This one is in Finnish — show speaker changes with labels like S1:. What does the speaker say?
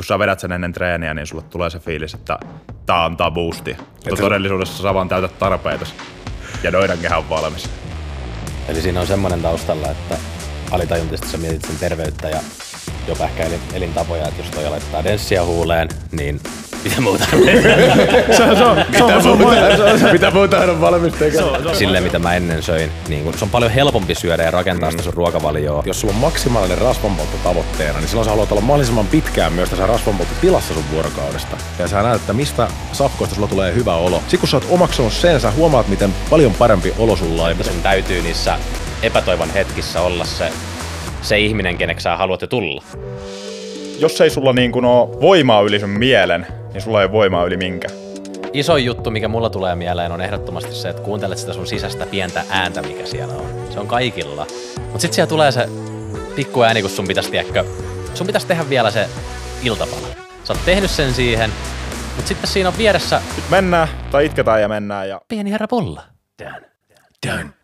S1: kun sä vedät sen ennen treeniä, niin sulle tulee se fiilis, että tää antaa boostia. Mutta todellisuudessa sä vaan täytät tarpeita ja noidankehä on valmis.
S2: Eli siinä on semmoinen taustalla, että alitajuntisesti sä mietit sen terveyttä ja jopa ehkä elin, elintapoja, että jos toi laittaa denssia huuleen, niin mitä muuta?
S1: se on, se on, mitä, muuta, mitä muuta on valmis tekemään?
S2: Silleen, mitä mä ennen söin. Niin kun, se on paljon helpompi syödä ja rakentaa mm. sitä sun ruokavalioa.
S3: Jos sulla on maksimaalinen rasvanpoltto tavoitteena, niin silloin sä haluat olla mahdollisimman pitkään myös tässä rasvanpoltto tilassa sun vuorokaudesta. Ja sä näet, että mistä safkoista sulla tulee hyvä olo. Sitten kun sä oot omaksunut sen, sä huomaat, miten paljon parempi olo sulla on.
S2: Sun täytyy niissä epätoivon hetkissä olla se, se ihminen, keneksi sä haluat tulla.
S1: Jos ei sulla niin kuin ole voimaa yli sun mielen, niin sulla ei voimaa yli minkä.
S2: Iso juttu, mikä mulla tulee mieleen, on ehdottomasti se, että kuuntelet sitä sun sisäistä pientä ääntä, mikä siellä on. Se on kaikilla. Mutta sitten siellä tulee se pikku ääni, kun sun pitäisi, tiedäkö, sun pitäisi tehdä vielä se iltapala. Sä oot tehnyt sen siihen, mutta sitten siinä on vieressä...
S1: Nyt mennään, tai itketään ja mennään ja...
S2: Pieni herra Polla.
S1: Done. Done.